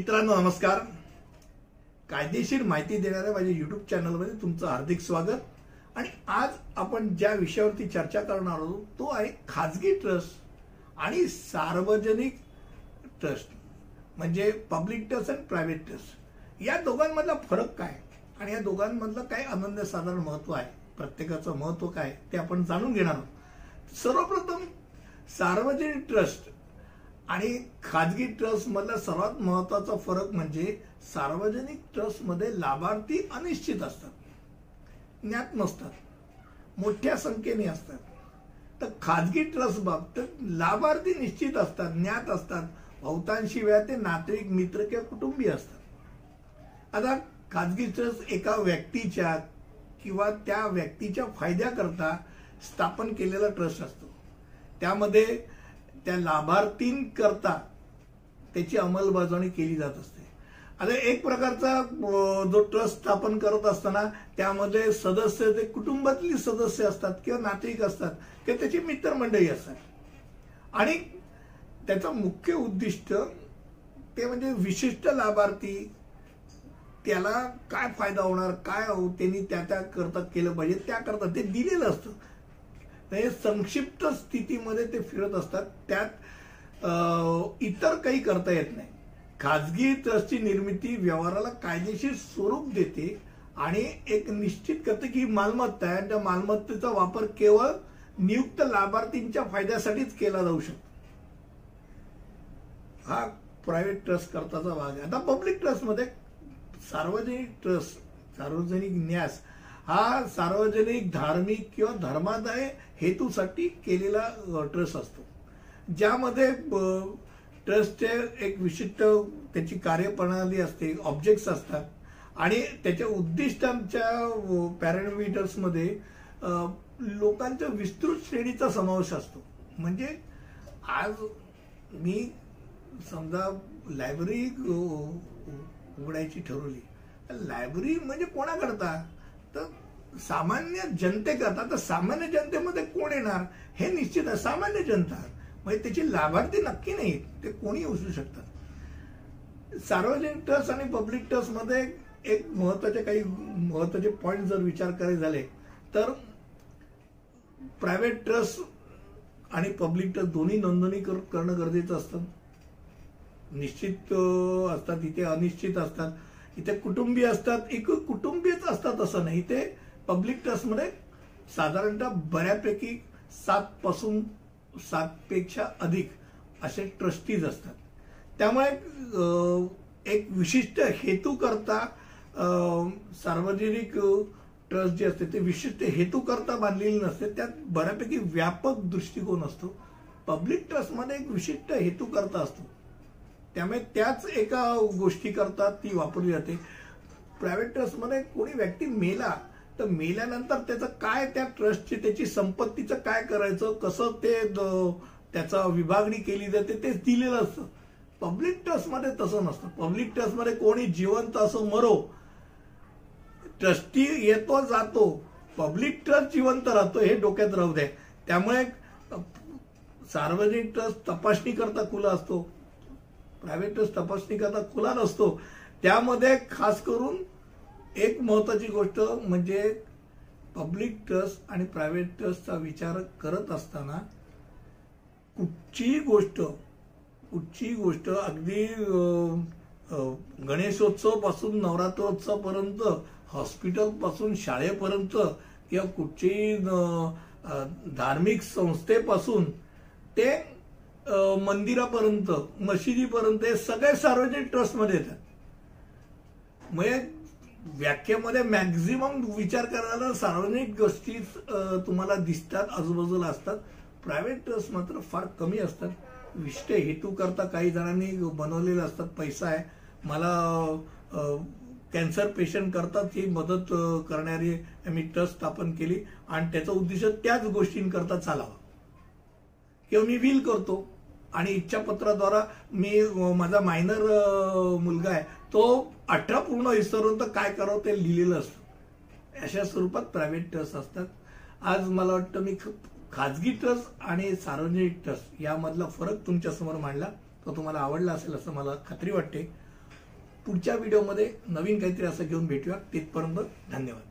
मित्रांनो नमस्कार. कायदेशीर माहिती देणाऱ्या माझ्या युट्यूब चॅनलमध्ये तुमचं हार्दिक स्वागत. आणि आज आपण ज्या विषयावरती चर्चा करणार आहोत तो आहे खाजगी ट्रस्ट आणि सार्वजनिक ट्रस्ट म्हणजे पब्लिक ट्रस्ट आणि प्रायव्हेट ट्रस्ट. या दोघांमधला फरक काय? आणि या दोघांमधलं काय अनन्यसाधारण महत्त्व आहे? प्रत्येकाचं महत्त्व काय? ते आपण जाणून घेणार आहोत. सर्वप्रथम सार्वजनिक ट्रस्ट आणि खाजगी ट्रस्टमधला सर्वात महत्त्वाचा फरक म्हणजे सार्वजनिक ट्रस्टमध्ये लाभार्थी अनिश्चित असतात. ज्ञात नसतात. मोठ्या संख्येने असतात. तर खाजगी ट्रस्ट बाबतीत लाभार्थी निश्चित असतात ज्ञात असतात. बहुतांशी वेळा ते नातेवाईक मित्र किंवा कुटुंबीय असतात. आता खाजगी ट्रस्ट एका व्यक्तीच्या किंवा त्या व्यक्तीच्या फायद्याकरता स्थापन केलेला ट्रस्ट असतो. त्यामध्ये त्या लाभार्थींकरता त्याची अंमलबजावणी केली जात असते. आता एक प्रकारचा जो ट्रस्ट स्थापन करत असताना त्यामध्ये सदस्य ते कुटुंबातली सदस्य असतात किंवा नातेवाईक असतात किंवा त्याची मित्रमंडळी असतात. आणि त्याचं मुख्य उद्दिष्ट ते म्हणजे विशिष्ट लाभार्थी त्याला काय फायदा होणार काय हो, त्यांनी त्या त्या करता केलं पाहिजे त्याकरता ते दिलेलं असतं. ते संक्षिप्त स्थितीमध्ये ते फिरत असतात. त्यात इतर काही करता येत नाही. खाजगी ट्रस्टची निर्मिती व्यवहाराला कायदेशीर स्वरूप देते आणि एक निश्चित करते की मालमत्ता आहे आणि त्या मालमत्तेचा वापर केवळ नियुक्त लाभार्थींच्या फायद्यासाठीच केला जाऊ शकतो. हा प्रायव्हेट ट्रस्ट करताचा भाग आहे. आता पब्लिक ट्रस्टमध्ये सार्वजनिक ट्रस्ट सार्वजनिक न्यास हा सार्वजनिक धार्मिक किंवा धर्मादाय हेतूसाठी केलेला ट्रस्ट असतो. ज्यामध्ये ट्रस्टचे एक विशिष्ट त्याची कार्यप्रणाली असते ऑब्जेक्ट्स असतात. आणि त्याच्या उद्दिष्टांच्या पॅरामीटर्समध्ये लोकांच्या विस्तृत श्रेणीचा समावेश असतो. म्हणजे आज मी समजा लायब्ररी उघडायची ठरवली. लायब्ररी म्हणजे कोणाकरता? तर सामान्य जनतेकरता तर सामान्य जनतेमध्ये कोण येणार? हे निश्चित आहे सामान्य जनता. म्हणजे त्याची लाभार्थी नक्की नाही ते कोणी असू शकतात. सार्वजनिक ट्रस्ट आणि पब्लिक ट्रस्टमध्ये एक महत्त्वाचे काही महत्त्वाचे पॉईंट जर विचार करायचे झाले तर प्रायव्हेट ट्रस्ट आणि पब्लिक ट्रस्ट दोन्ही नोंदणी करणं गरजेचं असतं. निश्चित असतात इथे अनिश्चित असतात. इथे कुटुंबीय असतात एक कुटुंबीयच असतात असं नाही इथे पब्लिक ट्रस्टमध्ये साधारणतः बऱ्यापैकी सात पासून सातपेक्षा अधिक असे ट्रस्टीज असतात. त्यामुळे एक विशिष्ट हेतू करता सार्वजनिक ट्रस्ट जे असते ते विशिष्ट हेतू करता बांधलेली नसते. त्यात बऱ्यापैकी व्यापक दृष्टिकोन असतो. पब्लिक ट्रस्टमध्ये एक विशिष्ट हेतू करता असतो. त्यामुळे त्याच एका गोष्टी करता ती वापरली जाते. प्रायव्हेट ट्रस्टमध्ये कोणी व्यक्ती मेला तर मेल्यानंतर त्याचं काय त्या ट्रस्टची त्याची संपत्तीचं काय करायचं कसं ते त्याचा विभागणी केली जाते ते दिलेलं असतं. पब्लिक ट्रस्टमध्ये तसं नसतं. पब्लिक ट्रस्टमध्ये कोणी जिवंत असो मरो. ट्रस्टी येतो जातो. पब्लिक ट्रस्ट जिवंत राहतो हे डोक्यात राहू दे. त्यामुळे सार्वजनिक ट्रस्ट तपासणी करता खुला असतो. प्रायव्हेट ट्रस्ट तपासणी करता खुला नसतो. त्यामध्ये खास करून एक महत्वाची गोष्ट म्हणजे पब्लिक ट्रस्ट आणि प्रायव्हेट ट्रस्टचा विचार करत असताना कुठचीही गोष्ट कुठचीही गोष्ट अगदी गणेशोत्सवपासून नवरात्रोत्सवपर्यंत हॉस्पिटलपासून शाळेपर्यंत किंवा कुठचीही धार्मिक संस्थेपासून ते मंदिरापर्यंत मशिदीपर्यंत हे सगळे सार्वजनिक ट्रस्टमध्ये येतात. म्हणजे व्याख्येमध्ये मॅक्झिमम विचार करायला सार्वजनिक गोष्टी तुम्हाला दिसतात आजूबाजूला असतात. प्रायव्हेट ट्रस्ट मात्र फार कमी असतात. विष्ट हेतू करता काही जणांनी बनवलेले असतात. पैसा आहे. मला कॅन्सर पेशंट करतात ही मदत करणारी आम्ही ट्रस्ट स्थापन केली आणि त्याचा उद्देश त्याच गोष्टींकरता चालावा. किंवा मी विल करतो. आणि इच्छापत्राद्वारा मी माझा मायनर मुलगा आहे. तो अठरा पूर्ण विसरून काय करावं ते लिहिलेलं असतं. अशा स्वरूपात प्रायव्हेट ट्रस्ट असतात. आज मला वाटतं मी ख- खाजगी ट्रस्ट आणि सार्वजनिक ट्रस्ट यामधला फरक तुमच्यासमोर मांडला. तो तुम्हाला आवडला असेल असं मला खात्री वाटते. पुढच्या व्हिडिओमध्ये नवीन काहीतरी असं घेऊन भेटूया. तिथपर्यंत धन्यवाद.